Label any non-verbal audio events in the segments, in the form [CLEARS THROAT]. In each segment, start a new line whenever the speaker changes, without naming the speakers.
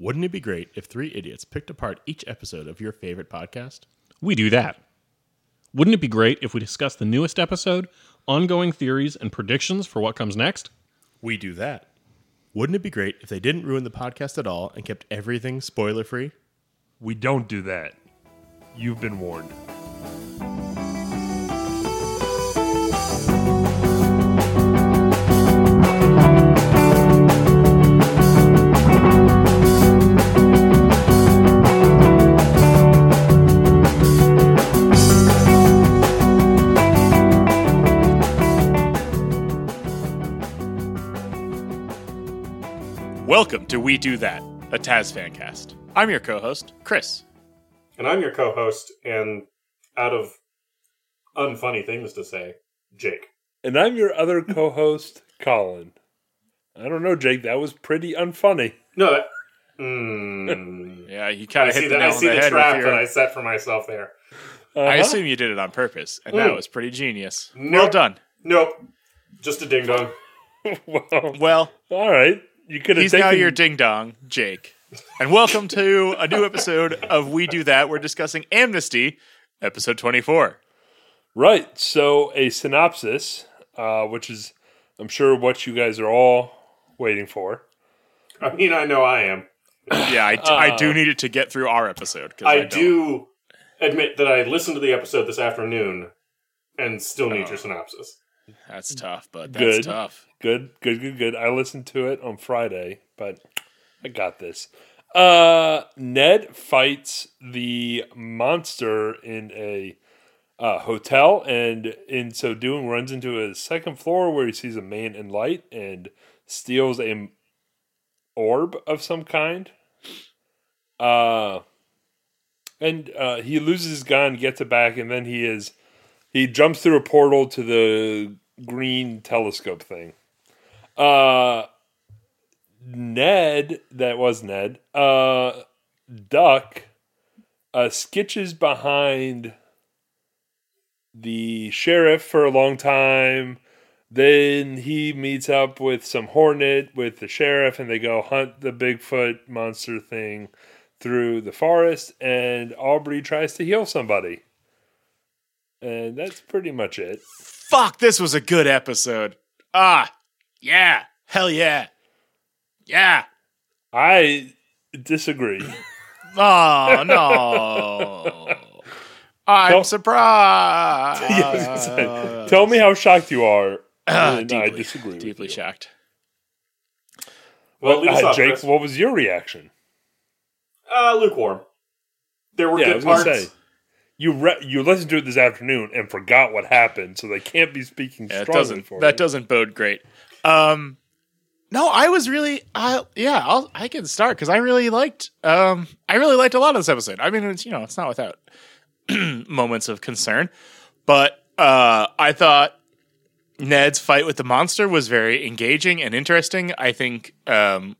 Wouldn't it be great if three idiots picked apart each episode of your favorite podcast?
We do that. Wouldn't it be great if we discussed the newest episode, ongoing theories, and predictions for what comes next?
We do that. Wouldn't it be great if they didn't ruin the podcast at all and kept everything spoiler free?
We don't do that. You've been warned.
Welcome to We Do That, a Taz fancast. I'm your co-host, Chris.
And I'm your co host, and out of unfunny things to say, Jake.
And I'm your other co host, Colin. I don't know, Jake. That was pretty unfunny.
No, that. Mm, [LAUGHS]
Yeah, you kind of hit
the,
the nail
I
on
see
the,
the
head
trap
with
that. I set for myself there.
I
Uh-huh.
assume you did it on purpose, and that
Mm.
was pretty genius. Well done.
Nope. Just a ding dong. [LAUGHS]
well,
Well,
all right. You could have
he's
taken
now your ding dong, Jake. And welcome to a new episode of We Do That. We're discussing Amnesty, episode 24.
right. So a synopsis, uh, which is, I'm sure, what you guys are all waiting for.
I mean, I know I am.
Yeah, I, I do need it to get through our episode. 'cause
I,
don't.
do admit that I listened to the episode this afternoon and still need
Oh.
your synopsis.
That's tough, but that's
Good.
tough.
Good, good, good, good. I listened to it on Friday, but I got this. Uh, Ned fights the monster in a uh, hotel, and in so doing, runs into a second floor where he sees a man in light and steals a orb of some kind. Uh, and uh, he loses his gun, gets it back, and then he is he jumps through a portal to the green telescope thing. Uh Ned, that was Ned. Uh Duck uh skitches behind the sheriff for a long time. Then he meets up with some hornet with the sheriff and they go hunt the Bigfoot monster thing through the forest and Aubrey tries to heal somebody. And that's pretty much it.
Fuck, this was a good episode. Ah, yeah. Hell yeah. Yeah.
I disagree. [LAUGHS]
Oh, no. I'm
Tell-
surprised. [LAUGHS]
Yes, Tell me how shocked you are.
Ah,
and I disagree. with
deeply
you.
shocked.
Well, lead
Uh,
off,
Jake,
Chris.
what was your reaction?
Uh, lukewarm. There were
Yeah,
good parts.
say you re- you listened to it this afternoon and forgot what happened, so they can't be speaking
Yeah,
strongly
doesn't,
for
that
you.
doesn't bode great. Um, no, I was really, I yeah, I'll, I can start because I really liked, um, I really liked a lot of this episode. I mean, it's you know, it's not without [CLEARS THROAT] moments of concern, but uh, I thought Ned's fight with the monster was very engaging and interesting. I think um,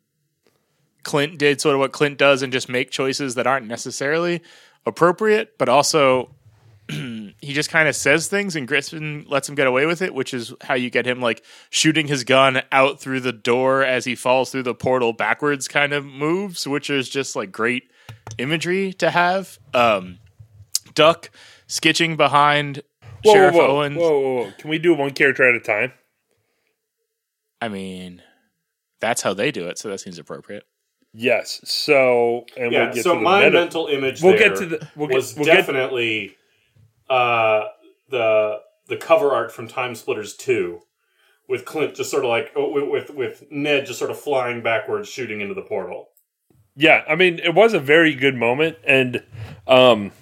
Clint did sort of what Clint does and just make choices that aren't necessarily appropriate, but also [CLEARS THROAT] he just kind of says things and Griffin lets him get away with it, which is how you get him like shooting his gun out through the door as he falls through the portal backwards kind of moves, which is just like great imagery to have. Um, Duck skitching behind
Whoa,
Sheriff
whoa, whoa,
Owens.
whoa, whoa, whoa! Can we do one character at a time?
I mean, that's how they do it, so that seems appropriate.
Yes. So, and
Yeah,
we'll get
so
to the
my
meta-
mental image
We'll
there
get to the. We'll get.
was
We'll get,
definitely uh, the the cover art from Time Splitters Two, with Clint just sort of like oh, with with, with Ned just sort of flying backwards, shooting into the portal.
Yeah, I mean, it was a very good moment, and um,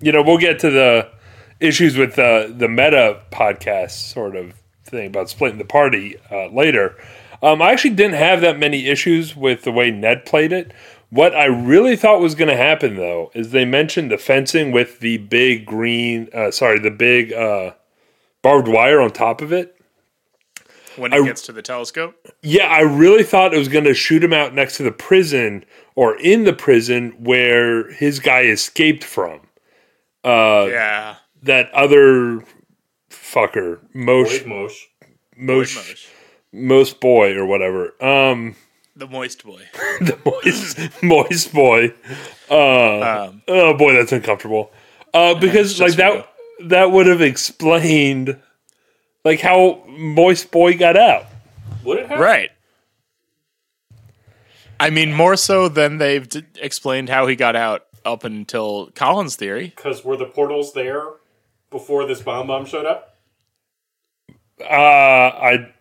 you know, we'll get to the issues with uh, the meta podcast sort of thing about splitting the party uh, later. Um, I actually didn't have that many issues with the way Ned played it. What I really thought was going to happen, though, is they mentioned the fencing with the big green, uh, sorry, the big uh, barbed wire on top of it.
When it
I-
gets to the telescope,
Yeah, I really thought it was going to shoot him out next to the prison or in the prison where his guy escaped from. Uh,
yeah,
That other fucker, Mosh,
Boyd Mosh.
Mosh,
Mosh.
Most boy or whatever. Um,
The moist boy. [LAUGHS]
the moist, moist boy. Uh,
Um,
oh boy, that's uncomfortable. Uh, because like
for
that, that would have explained like how moist boy got out.
Would it have?
right. I mean, more so than they've d- explained how he got out up until Colin's theory.
Because were the portals there before this bomb bomb showed up?
Uh, I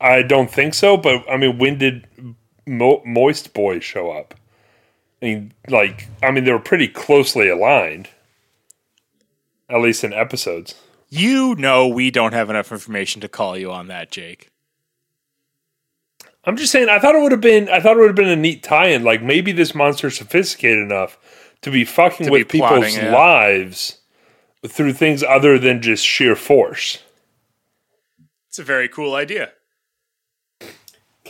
I don't think so. But I mean, when did Mo- moist boy show up? I mean, like, I mean, they were pretty closely aligned, at least in episodes.
You know we don't have enough information to call you on that, Jake.
I'm just saying. I thought it would have been. I thought it would have been a neat tie-in. Like maybe this monster's sophisticated enough to be fucking
To
with
be plotting,
people's
yeah.
lives through things other than just sheer force.
It's a very cool idea.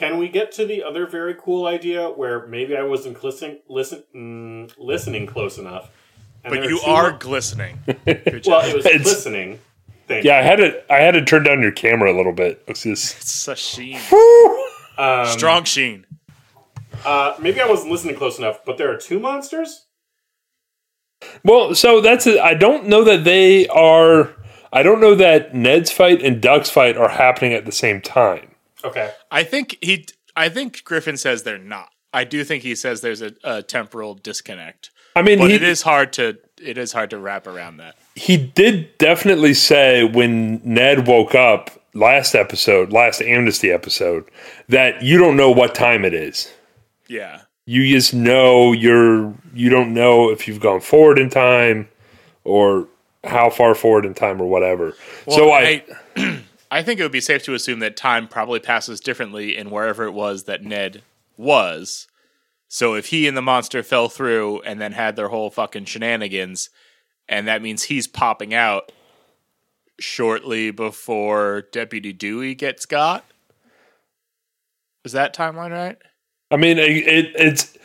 Can we get to the other very cool idea where maybe I wasn't listening listen, mm, listening close enough?
But you are
mo-
glistening. [LAUGHS]
Well, it was
It's-
listening. Thank
Yeah, I had to. I had to turn down your camera a little bit. It's just
It's a sheen.
Um,
Strong sheen.
Uh, maybe I wasn't listening close enough, but there are two monsters.
well. So that's. A, I don't know that they are. I don't know that Ned's fight and Duck's fight are happening at the same time.
Okay.
I think he. I think Griffin says they're not. I do think he says there's a, a temporal disconnect,
I mean,
but
he
it is hard to it is hard to wrap around that.
he did definitely say when Ned woke up last episode, last Amnesty episode, that you don't know what time it is.
Yeah,
You just know you're. You don't know if you've gone forward in time or how far forward in time or whatever. so I,
I [CLEARS THROAT] I think it would be safe to assume that time probably passes differently in wherever it was that Ned was. So if he and the monster fell through and then had their whole fucking shenanigans, and that means he's popping out shortly before Deputy Dewey gets got. Is that timeline right?
I mean, it, it, it's.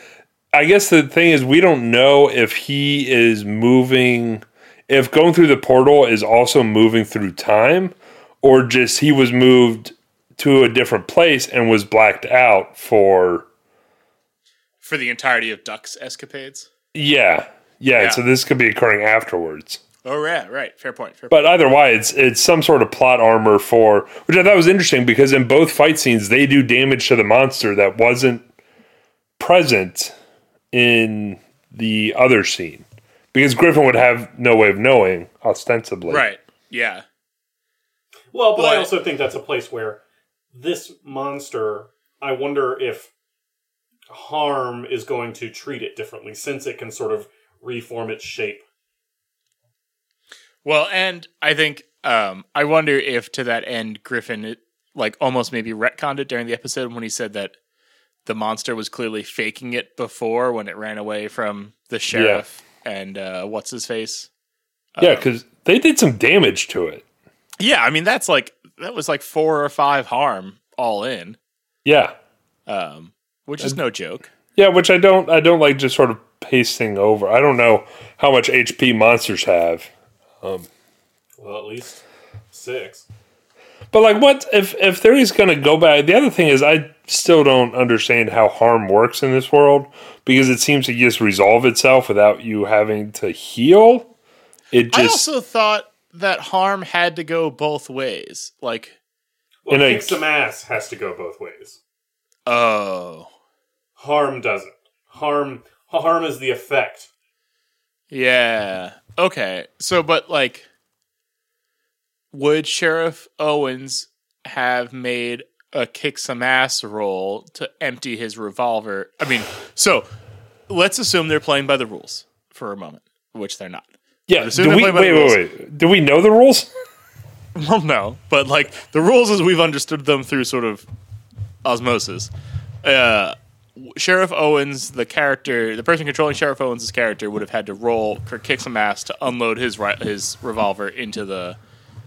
I guess the thing is, we don't know if he is moving, if going through the portal is also moving through time, or just he was moved to a different place and was blacked out for.
For the entirety of Duck's escapades.
Yeah, yeah.
Yeah.
So this could be occurring afterwards.
Oh yeah, right. Fair point. Fair point.
But either way, it's it's some sort of plot armor for which I thought was interesting because in both fight scenes they do damage to the monster that wasn't present in the other scene. Because Griffin would have no way of knowing, ostensibly.
Right. Yeah.
Well, but I also think that's a place where this monster. I wonder if harm is going to treat it differently since it can sort of reform its shape.
Well, and I think um, I wonder if to that end Griffin it, like almost maybe retconned it during the episode when he said that the monster was clearly faking it before when it ran away from the sheriff and uh, what's his face.
Yeah, because they did some damage to it.
Yeah, I mean that's like that was like four or five harm all in,
Yeah.
um, which is no joke.
Yeah, which I don't I don't like just sort of pasting over. I don't know how much HP monsters have.
Um, Well, at least six.
But like, what if if Theory's going to go back? The other thing is, I still don't understand how harm works in this world because it seems to just resolve itself without you having to heal. It just.
I also thought that harm had to go both ways. Like,
Well,
In a-
kick some ass has to go both ways.
oh,
Harm doesn't. Harm harm is the effect.
Yeah. Okay. So, but like, would Sheriff Owens have made a kick some ass roll to empty his revolver? I mean, so let's assume they're playing by the rules for a moment, which they're not.
Yeah. Do we wait? Wait,
rules.
wait. Do we know the rules? [LAUGHS]
Well, no, but like the rules as we've understood them through sort of osmosis. Uh, Sheriff Owens, the character, the person controlling Sheriff Owens' character, would have had to roll or kick some ass to unload his ri- his revolver into the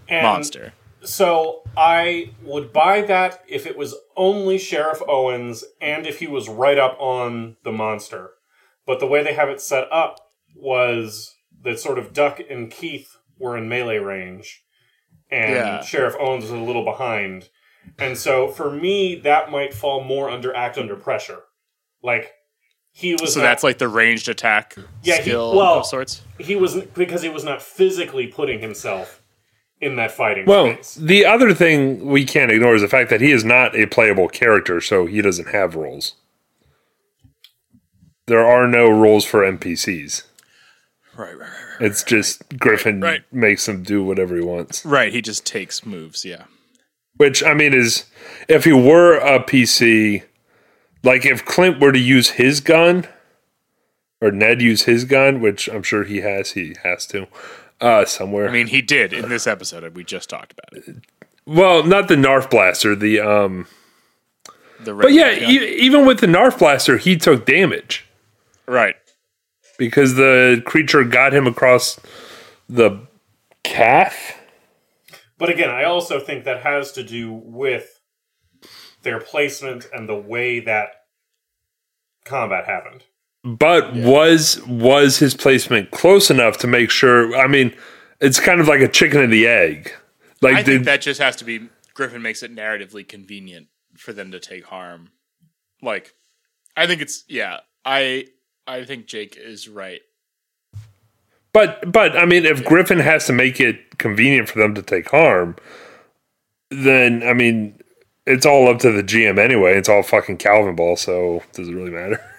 And
monster.
So I would buy that if it was only Sheriff Owens and if he was right up on the monster. But the way they have it set up was that sort of Duck and Keith were in melee range, and
Yeah.
Sheriff Owens was a little behind. And so for me, that might fall more under act under pressure. Like he was
So
not-
that's like the ranged attack
Yeah, he- well-
of sorts.
he was because he was not physically putting himself in that fighting
Well,
space.
the other thing we can't ignore is the fact that he is not a playable character, so he doesn't have rules. There are no rules for NPCs.
Right, right, right, right.
It's just Griffin
Right.
makes him do whatever he wants.
Right, he just takes moves, yeah.
Which I mean is if he were a PC, like if Clint were to use his gun, or Ned use his gun, which I'm sure he has, he has to, uh, somewhere.
I mean, he did in this episode. We just talked about it.
well, not the Nerf blaster, the um.
The
But yeah, e- even with the Nerf blaster, he took damage
right.
Because the creature got him across the calf.
But again, I also think that has to do with their placement and the way that combat happened.
But was was his placement close enough to make sure? I mean, it's kind of like a chicken and the egg. Like
I
did,
think that just has to be Griffin makes it narratively convenient for them to take harm. Like, I think it's yeah. I I think Jake is right.
But but I mean, if Griffin has to make it convenient for them to take harm, then I mean, it's all up to the GM anyway. It's all fucking Calvin ball, so does it really matter? [LAUGHS]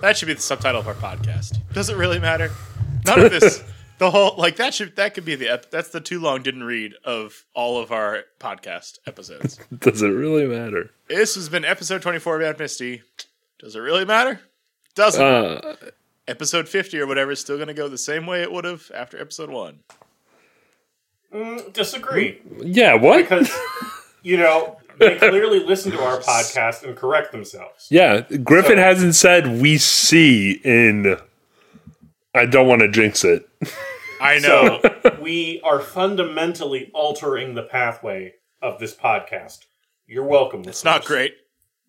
That should be the subtitle of our podcast. Does it really matter? None of this. [LAUGHS] The whole like that should that could be the ep- that's the too long didn't read of all of our podcast episodes. [LAUGHS]
Does it really matter?
this has been episode twenty four of Amnesty. Does it really matter? Doesn't.
Uh,
episode fifty or whatever is still going to go the same way it would have after episode one.
Mm, disagree.
yeah. What?
Because, [LAUGHS] you know, they clearly listen to our podcast and correct themselves.
Yeah, Griffin
So-
hasn't said we see in. I don't want to jinx it.
I know.
So we are fundamentally altering the pathway of this podcast. You're welcome.
it's not great.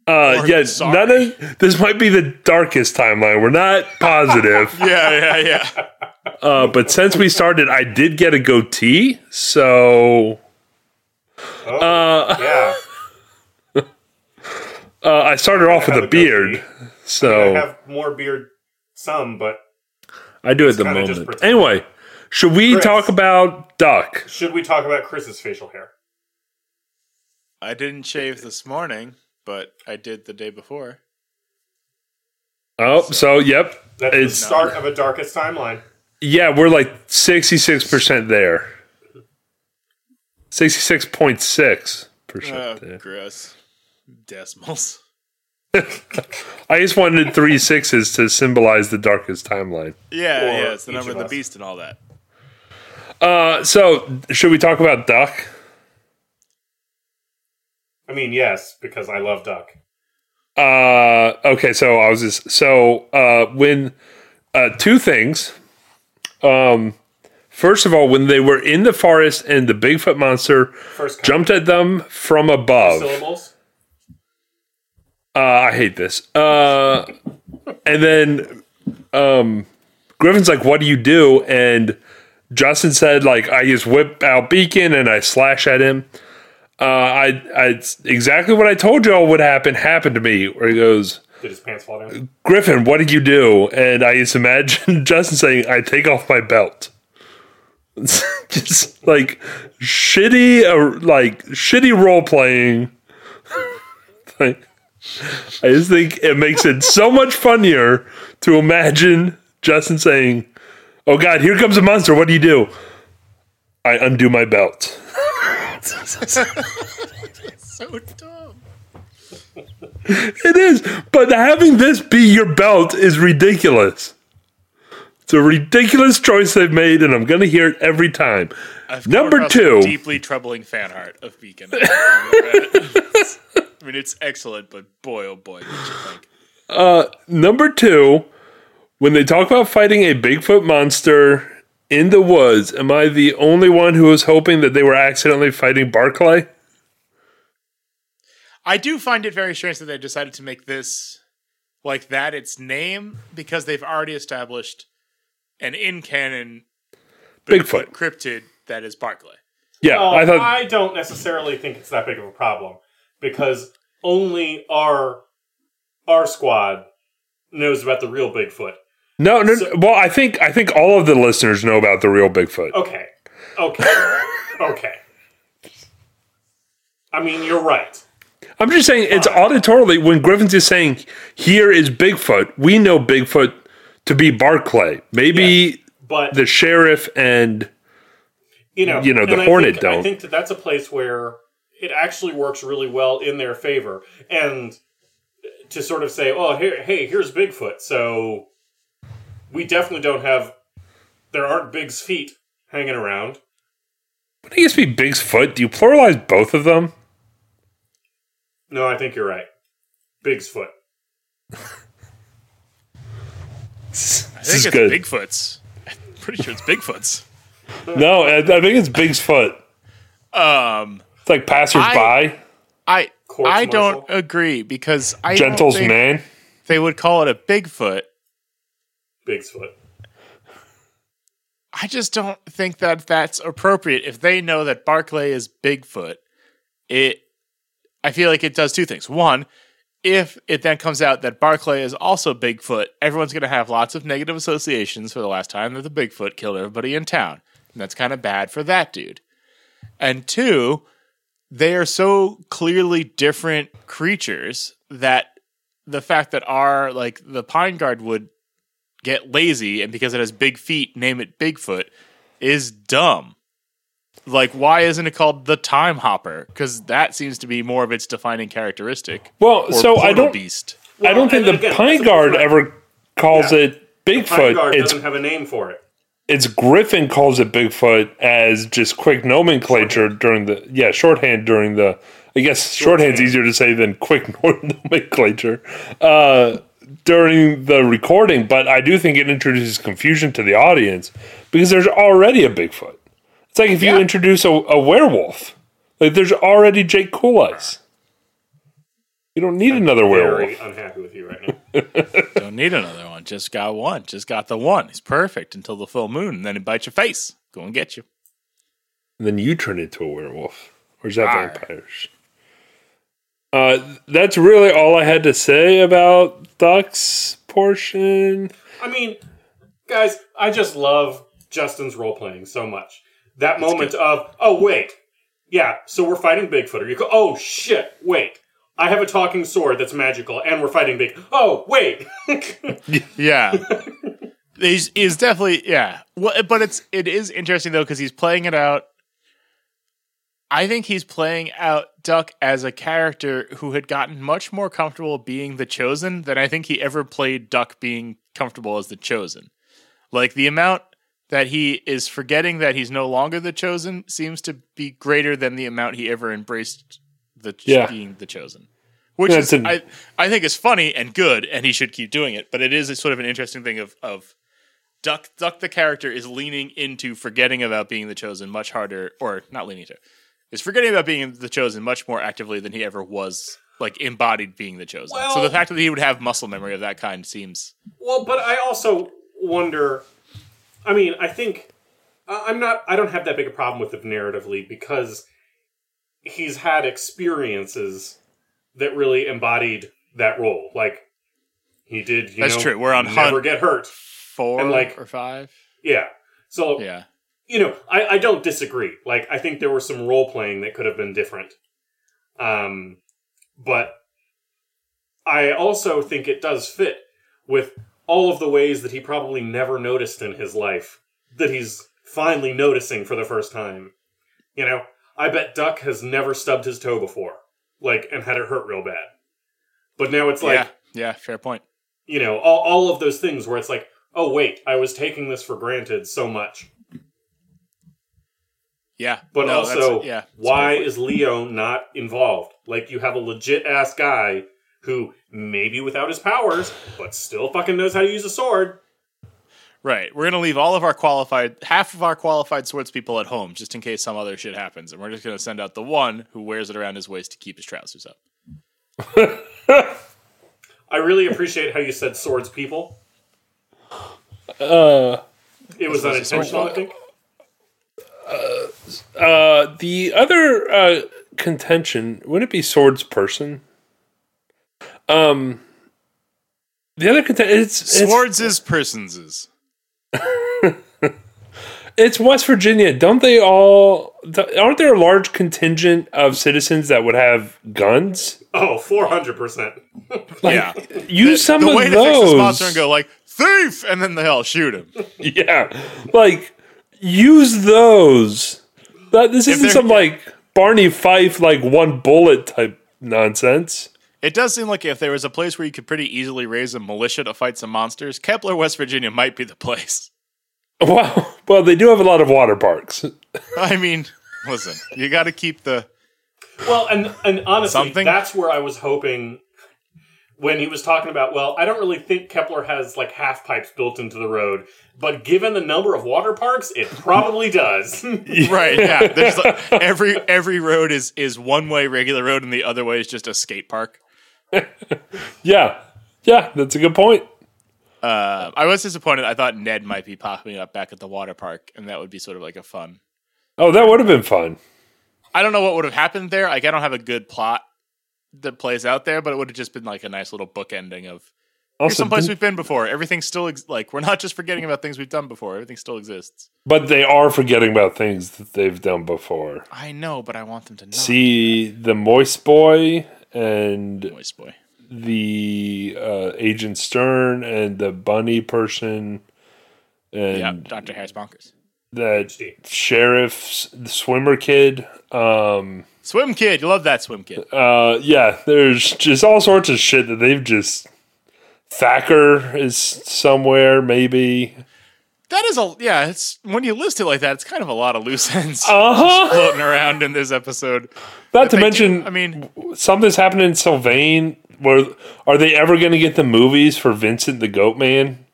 Uh,
Or-
yeah, none of this might be the darkest timeline. We're not [LAUGHS] positive,
Yeah, yeah, yeah.
uh, but since we started, I did get a goatee, so
Oh,
uh,
yeah. [LAUGHS]
uh, I started off with
have
a
beard, goatee.
beard.
I
So
have more beard, some, but
I do at the moment. Anyway, should we
Chris.
talk about Duck?
should we talk about Chris's facial hair?
I didn't shave this morning, but I did the day before.
Oh, so yep,
That's the
It's-
start of a darkest timeline.
yeah, we're like sixty six percent there. Sixty six point six
Oh,
percent there.
gross. Decimals. [LAUGHS]
I just wanted three sixes to symbolize the darkest timeline.
Yeah,
Or
yeah, it's the number
of
of the
us.
beast and all that.
Uh, so should we talk about Duck?
I mean, yes, because I love Duck.
Uh, okay, so I was just so uh, when uh, two things. Um, first of all, when they were in the forest and the Bigfoot monster
First
jumped at them from above.
syllables.
Uh, I hate this. Uh, and then um, Griffin's like, "What do you do?" And Justin said, "Like I just whip out Beacon and I slash at him." Uh, I, I exactly what I told y'all would happen happened to me. Where he goes,
Did his pants fall down?
Griffin, what did you do? And I just imagine [LAUGHS] Justin saying, "I take off my belt." [LAUGHS] Just like shitty, uh, like shitty role playing. [LAUGHS] like, I just think it makes it so much funnier to imagine Justin saying, "Oh God, here comes a monster. What do you do?" I undo my belt.
So dumb.
It is, but having this be your belt is ridiculous. It's a ridiculous choice they've made, and I'm going to hear it every time.
I've
Number two.
a deeply troubling fan art of Beacon. [LAUGHS] I mean, it's excellent, but boy, oh boy, think?
Uh, number two, when they talk about fighting a Bigfoot monster in the woods, am I the only one who was hoping that they were accidentally fighting Barclay?
I do find it very strange that they decided to make this like that its name because they've already established an in canon
Bigfoot.
cryptid that is Barclay.
Yeah,
Oh,
I thought
I don't necessarily think it's that big of a problem because only our our squad knows about the real Bigfoot.
No, no.
so-
well, I think I think all of the listeners know about the real Bigfoot.
Okay, okay, okay. I mean, you're right.
I'm just saying it's auditorily when Griffins is saying here is Bigfoot. We know Bigfoot to be Barclay. Maybe
But
the sheriff and
you know,
you know, the Hornet
think,
don't.
I think that that's a place where it actually works really well in their favor, and to sort of say, "Oh, here, hey, here's Bigfoot," so we definitely don't have. There aren't Big's feet hanging around.
I think it's be Big's foot. Do you pluralize both of them?
No, I think you're right. Big's foot. [LAUGHS]
This
I
is
think it's
good.
Bigfoot's. I'm [LAUGHS] pretty sure it's Bigfoot's.
no, I, I think it's Big's foot.
Um,
It's like passersby,
I I I don't agree because I
gentles
don't think
man.
they would call it a Bigfoot.
Big's foot.
I just don't think that that's appropriate. If they know that Barclay is Bigfoot, it I feel like it does two things. One, if it then comes out that Barclay is also Bigfoot, everyone's going to have lots of negative associations for the last time that the Bigfoot killed everybody in town. And that's kind of bad for that dude. And two, they are so clearly different creatures that the fact that our like the pine guard would get lazy and because it has big feet name it bigfoot is dumb like why isn't it called the time hopper because that seems to be more of its defining characteristic
Well,
or
so I don't.
beast
I don't think the
again,
Pine Guard
threat.
ever calls
Yeah.
it
Pine
Bigfoot.
Guard
It's
doesn't have a name for it.
it's Griffin calls it Bigfoot as just quick nomenclature during the yeah shorthand during the I guess shorthand's
Shorthand.
easier to say than quick [LAUGHS] nomenclature uh, during the recording, but I do think it introduces confusion to the audience because there's already a Bigfoot. It's like if you introduce a, a werewolf, like there's already Jake Cool Eyes. You don't need another werewolf.
Very unhappy with you right now. [LAUGHS]
don't need another one just got one just got the one he's perfect until the full moon and then it bites your face go and get you
And then you turn into a werewolf. Or is that
Arr.
vampires? Uh, that's really all I had to say about Duck's portion.
I mean, guys, I just love Justin's role playing so much. That moment of, oh wait, yeah, so we're fighting Bigfoot. Or you go, oh shit, wait, I have a talking sword that's magical, and we're fighting Big. Oh wait, [LAUGHS] [LAUGHS]
yeah [LAUGHS] he's, he's definitely yeah well, but it's it is interesting though because he's playing it out i think he's playing out duck as a character who had gotten much more comfortable being the chosen than i think he ever played duck being comfortable as the chosen like the amount that he is forgetting that he's no longer the chosen seems to be greater than the amount he ever embraced the ch-
Yeah.
being the chosen which
Yeah,
is
an-
I, I think is funny and good and he should keep doing it but it is a sort of an interesting thing of of duck duck the character is leaning into forgetting about being the chosen much harder or not leaning to is forgetting about being the chosen much more actively than he ever was like embodied being the chosen so the fact that he would have muscle memory of that kind seems
Well, but I also wonder. I mean, I think I'm not. I don't have that big a problem with it narratively because he's had experiences that really embodied that role. Like he did. You
That's
know,
true. We're on
never
Hunt.
get hurt.
four
And, like-
or five
Yeah. So
yeah
you know, I, I don't disagree. Like I think there was some role playing that could have been different. Um, but I also think it does fit with all of the ways that he probably never noticed in his life that he's finally noticing for the first time. You know, I bet Duck has never stubbed his toe before, like, and had it hurt real bad. But now it's like,
yeah yeah fair point
you know, all, all of those things where it's like, oh, wait, I was taking this for granted so much.
Yeah
But
No, that's-
also,
yeah
why is Leo not involved? Like, you have a legit ass guy who, maybe without his powers, but still fucking knows how to use a sword.
Right. We're going to leave all of our qualified, half of our qualified swords people at home just in case some other shit happens. And we're just going to send out the one who wears it around his waist to keep his trousers up. [LAUGHS]
I really appreciate how you said swords people.
Uh,
It was
As opposed
unintentional, I think.
Uh, the other uh, contention wouldn't it be swords person? Um, the other contention it's it's,
Swords is persons is. [LAUGHS]
it's West Virginia. Don't they all? Aren't there a large contingent of citizens that would have guns?
Oh, 400%.
Yeah.
use some
the
of
way to fix the
those.
sponsor and go like thief, and then they'll shoot him. [LAUGHS]
Yeah, like use those. That this isn't some like Barney Fife like one bullet type nonsense.
It does seem like if there was a place where you could pretty easily raise a militia to fight some monsters, Kepler, West Virginia might be the place. [LAUGHS]
Wow. Well, they do have a lot of water parks. [LAUGHS]
I mean, listen, you got to keep the.
Well, and and honestly,
Something?
that's where I was hoping when he was talking about. Well, I don't really think Kepler has like half pipes built into the road, but given the number of water parks, it probably does. [LAUGHS]
Right, yeah. There's like, every every road is is one way regular road, and the other way is just a skate park. [LAUGHS]
Yeah. Yeah, that's a good point.
Uh, I was disappointed. I thought Ned might be popping up back at the water park, and that would be sort of like a fun.
Oh, that would have been fun.
I don't know what would have happened there. Like, I don't have a good plot that plays out there, but it would have just been like a nice little book ending of here's
Also,
someplace we've been before. Everything still ex- like we're not just forgetting about things we've done before. Everything still exists.
but they are forgetting about things that they've done before.
I know, but I want them to know.
See the Moist Boy and
Moist boy.
the uh, Agent Stern and the Bunny person and
Yeah, Doctor Harris bonkers.
that
HD.
sheriff's the swimmer kid. Um,
Swim kid, you love that swim kid.
uh, yeah, there's just all sorts of shit that they've just. Thacker is somewhere, maybe.
That is a yeah. It's when you list it like that, it's kind of a lot of loose ends [LAUGHS]
Uh huh.
floating around in this episode.
Not to
They do-
mention,
I mean,
something's happening in Sylvain. Where are they ever going to get the movies for Vincent the Goat Man?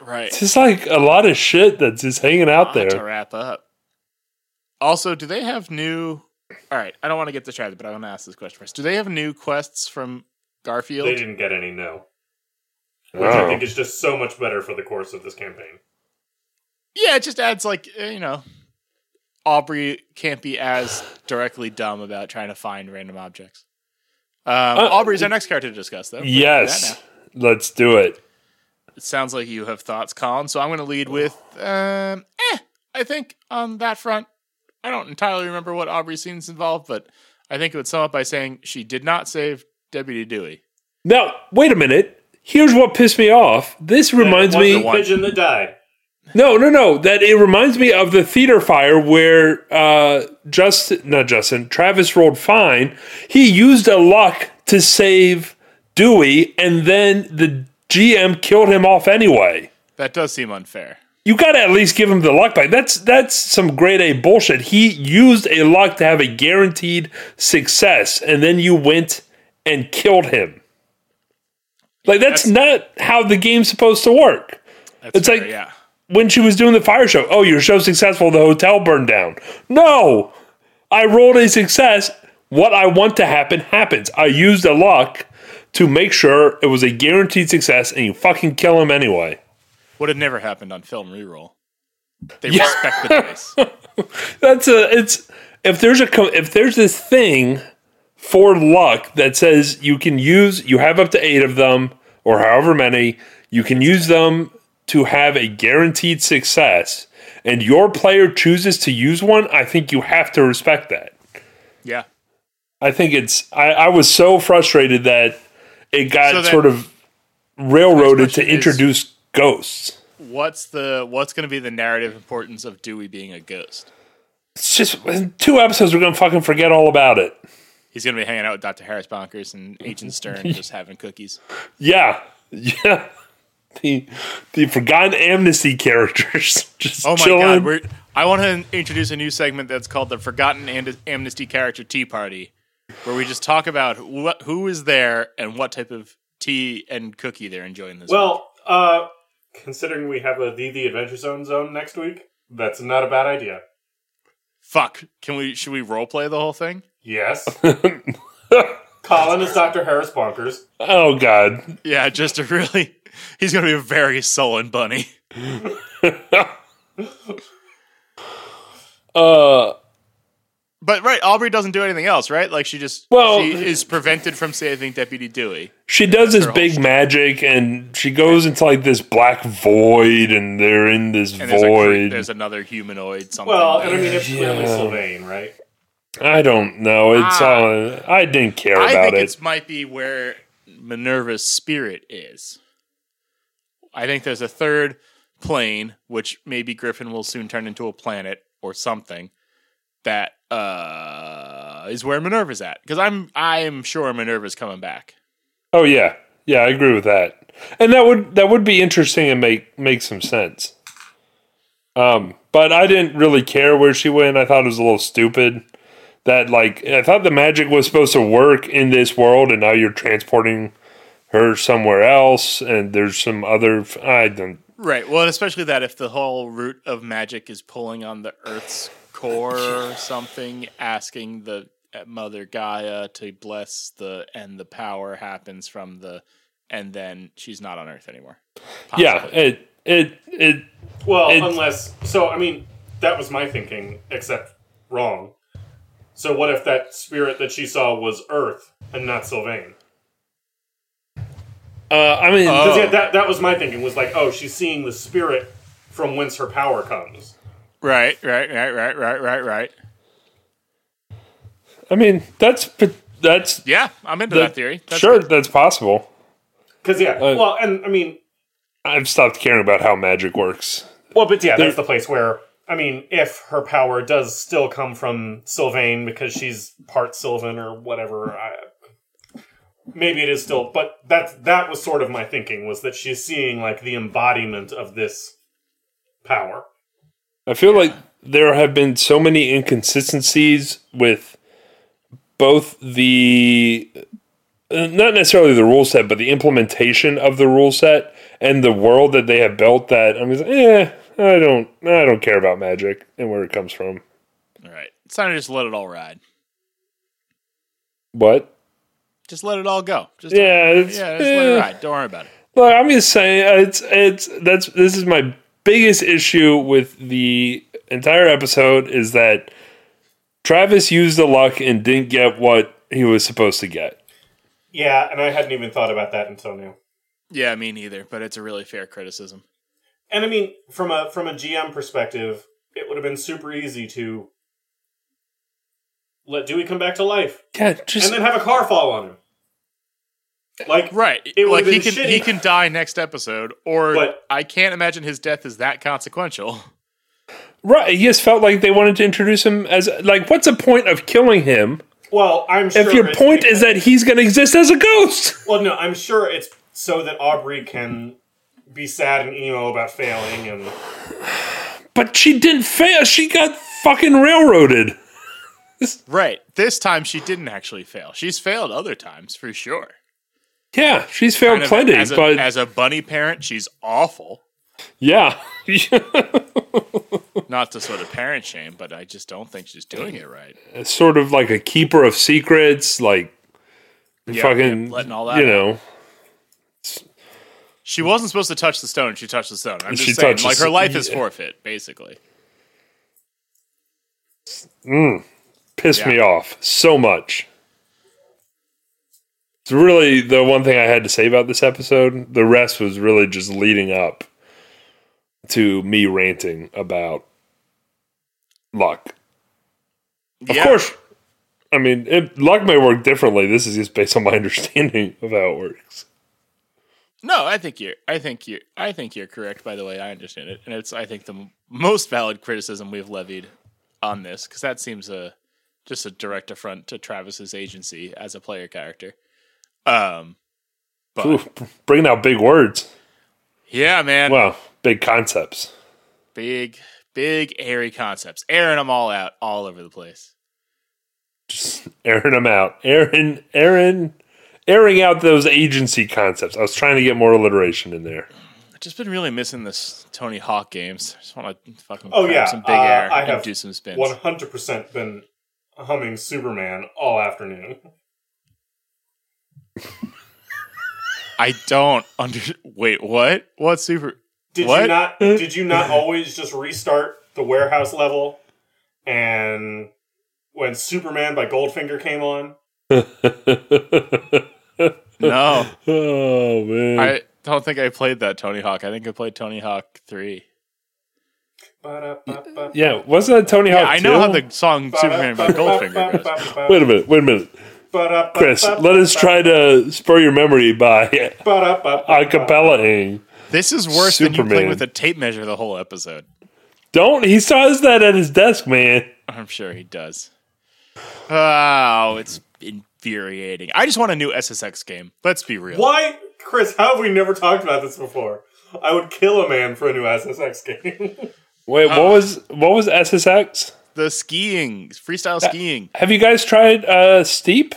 right.
It's just like a lot of shit that's just hanging out there.
to wrap up. Also, do they have new? All right, I don't want to get distracted, but I want to ask this question first. Do they have new quests from Garfield?
they didn't get any no, which
Oh.
I think is just so much better for the course of this campaign.
Yeah, it just adds like uh, you know, Aubrey can't be as directly dumb about trying to find random objects. Um,
Uh,
Aubrey's our next character to discuss, though. We can
Yes,
now.
let's do it.
It sounds like you have thoughts, Colin. So I'm going to lead with, um, eh, I think on that front, I don't entirely remember what Aubrey scenes involved, but I think it would sum up by saying she did not save Deputy Dewey.
Now, wait a minute. Here's what pissed me off. This reminds me.
the pigeon that died.
No, no, no. That it reminds me of the theater fire where uh Justin not Justin, Travis rolled fine. He used a luck to save Dewey and then the GM killed him off anyway.
That does seem unfair.
You gotta at least give him the luck back. That's that's some grade A bullshit. He used a luck to have a guaranteed success, and then you went and killed him. Like that's, not how the game's supposed to work.
That's
It's
fair,
like-
yeah.
when she was doing the fire show. Oh, you're so successful, the hotel burned down. No, I rolled a success. What I want to happen happens. I used a luck to make sure it was a guaranteed success, and you fucking kill him anyway.
Would have never happened on film reroll. They respect the [LAUGHS] dice.
That's a. It's if there's a co- if there's this thing for luck that says you can use you have up to eight of them or however many you can use them to have a guaranteed success and your player chooses to use one i think you have to respect that
Yeah.
i think it's i, I was so frustrated that it got
So then-
sort of railroaded to
question is-
introduce ghosts
What's the what's going to be the narrative importance of Dewey being a ghost?
it's just in two episodes we're gonna fucking forget all about it
He's going to be hanging out with Dr. Harris Bonkers and Agent Stern, [LAUGHS] just having cookies.
Yeah, [LAUGHS] yeah. The the forgotten amnesty characters [LAUGHS] just
Oh my
chilling.
god! We're, I want to introduce a new segment that's called the Forgotten Am- Amnesty Character Tea Party, where we just talk about what who is there and what type of tea and cookie they're enjoying this. week.
Well, uh, considering we have a the the Adventure Zone zone next week, that's not a bad idea.
fuck. Can we? Should we role play the whole thing?
Yes. [LAUGHS] Colin is Dr. Harris Bonkers.
oh god,
Yeah, just a really. He's going to be a very sullen bunny. [LAUGHS]
uh,
But right, Aubrey doesn't do anything else, right? Like she just
Well-
she is prevented from saving Deputy Dewey.
She does this big
shtick.
magic, and she goes into like this black void, and they're in this
And there's, a,
void.
there's another humanoid something.
Well, and I mean, it's
Yeah.
clearly Sylvain, right?
I don't know. It's uh, I didn't care
I
about
think
it.
it might be where Minerva's spirit is. I think there's a third plane, which maybe Griffin will soon turn into a planet or something. That uh, is where Minerva's at because I'm I'm sure Minerva's coming back.
Oh yeah, yeah, I agree with that. And that would that would be interesting and make make some sense. Um, but I didn't really care where she went. I thought it was a little stupid. That like I thought the magic was supposed to work in this world, and now you're transporting her somewhere else, and there's some other. I don't.
Right. Well, and especially that if the whole root of magic is pulling on the Earth's core or [LAUGHS] something, asking the uh, Mother Gaia to bless the, and the power happens from the, and then she's not on Earth anymore.
Yeah, it it it.
Well,
It-
unless so, I mean, that was my thinking, except wrong. So what if that spirit that she saw was Earth and not Sylvain?
Uh, I mean,
Oh.
Yeah, that that was my thinking. Was like, oh, she's seeing the spirit from whence her power comes.
Right. Right. Right. Right. Right. Right. Right.
I mean that's that's
Yeah, I'm into
the-
that theory. That's
sure
good.
that's possible.
Because yeah,
Uh,
well, and I mean,
I've stopped caring about how magic works.
well, but yeah,
There-
that's the place where I mean, if her power does still come from Sylvain because she's part Sylvan or whatever, I, maybe it is still. But that that was sort of my thinking was that she's seeing like the embodiment of this power.
I feel like there have been so many inconsistencies with both the uh, not necessarily the rule set, but the implementation of the rule set and the world that they have built. That I'm just, eh, I don't, I don't care about magic and where it comes from.
All right. It's time to just let it all ride.
What?
Just let it all go. Just
Yeah,
yeah, just let it
eh.
ride. Don't worry about it.
Look, I'm just saying it's it's that's this is my biggest issue with the entire episode is that Travis used the luck and didn't get what he was supposed to get.
Yeah, and I hadn't even thought about that until now.
Yeah, me neither. But it's a really fair criticism.
And I mean, from a from a GM perspective, it would have been super easy to let Dewey come back to life
Yeah, just
and then have a car fall on him. Like
Right.
It
like he can
shitty.
he can die next episode, or
But-
I can't imagine his death is that consequential. [LAUGHS]
right. He just felt like they wanted to introduce him as like, what's the point of killing him
Well, I'm sure
if your point
because-
is that he's going to exist as a ghost?
Well, no, I'm sure it's so that Aubrey can be sad and emo about failing, and
But she didn't fail. She got fucking railroaded. [LAUGHS]
Right. This time she didn't actually fail. She's failed other times for sure.
Yeah, she's failed
Kind of
plenty,
as a,
but
as a bunny parent, she's awful.
yeah. [LAUGHS]
Not to sort of parent shame, but I just don't think she's doing it right.
It's sort of like a keeper of secrets, like
Yeah,
fucking,
letting all that
you know.
She wasn't supposed to touch the stone. She touched the stone. I'm just
She
saying,
touched
like her life is
yeah.
forfeit, basically.
Mm, pissed
Yeah.
me off so much. It's really the one thing I had to say about this episode. The rest was really just leading up to me ranting about luck. Of course, I mean, it, luck may work differently. This is just based on my [LAUGHS] understanding of how it works.
No, I think you're. I think you. I think you're correct. By the way, I understand it, and it's. I think the m- most valid criticism we've levied on this because that seems a just a direct affront to Travis's agency as a player character. Um, but
Ooh, bringing out big words.
yeah, man,
Wow, big concepts.
big, big airy concepts, airing them all out all over the place.
just airing them out, airing, airing, airing out those agency concepts. I was trying to get more alliteration in there.
I've just been really missing this Tony Hawk games. I just want to fucking
Oh,
grab
yeah,
some big
uh,
air
I
and
have
do some spins.
one hundred percent been humming Superman all afternoon. [LAUGHS]
I don't under. Wait, what? What super?
Did
What?
you not? Did you not always just restart the warehouse level and when Superman by Goldfinger came on. [LAUGHS]
No,
oh man.
I don't think I played that Tony Hawk. I think I played Tony Hawk three.
Ba-da-ba-ba-
yeah, wasn't that Tony Hawk?
Yeah, I know how the song Superman by Goldfinger goes.
Wait a minute. Wait a minute, Chris. Let us try to spur your memory by a cappella.
This is worse than you playing with a tape measure the whole episode.
Don't. He says that at his desk, man.
I'm sure he does. Oh, it's infuriating. I just want a new SSX game. Let's be real.
Why, Chris? How have we never talked about this before? I would kill a man for a new SSX game. [LAUGHS]
Wait, what was what was SSX?
The skiing, freestyle skiing.
Have you guys tried uh, Steep?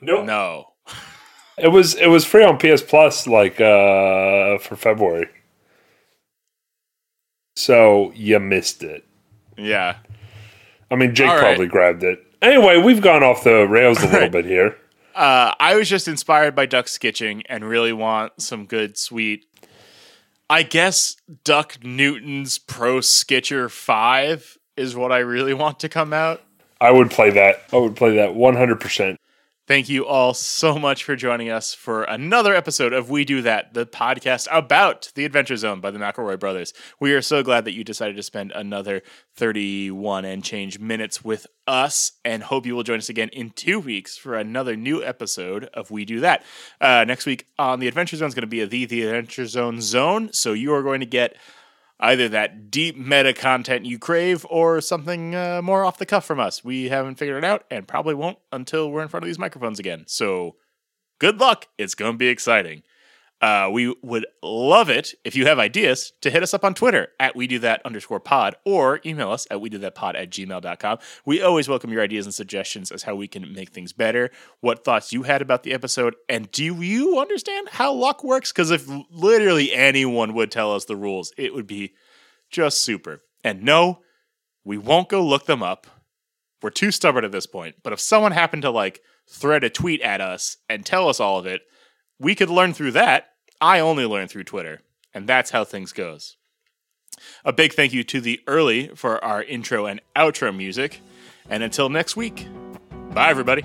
Nope.
No.
It was it was free on PS Plus like uh, for February. So you missed it.
Yeah.
I mean, Jake
All right.
probably grabbed it. Anyway, we've gone off the rails a little
right. [LAUGHS]
bit here.
Uh, I was just inspired by Duck skitching and really want some good, sweet. I guess Duck Newton's Pro Skitcher 5 is what I really want to come out.
I would play that. I would play that one hundred percent.
Thank you all so much for joining us for another episode of We Do That, the podcast about the Adventure Zone by the McElroy brothers. We are so glad that you decided to spend another 31 and change minutes with us and hope you will join us again in two weeks for another new episode of We Do That. Uh, next week on the Adventure Zone is going to be a The, the Adventure Zone zone, so you are going to get either that deep meta content you crave or something uh, more off the cuff from us. We haven't figured it out and probably won't until we're in front of these microphones again. So good luck. It's going to be exciting. Uh, we would love it if you have ideas to hit us up on Twitter at we do that underscore pod or email us at we do that pod at gmail.com. We always welcome your ideas and suggestions as how we can make things better, what thoughts you had about the episode, and do you understand how luck works? Because if literally anyone would tell us the rules, it would be just super. And no, we won't go look them up. We're too stubborn at this point. But if someone happened to like thread a tweet at us and tell us all of it, we could learn through that. I only learn through Twitter, and that's how things goes. A big thank you to the early for our intro and outro music. And until next week, bye everybody.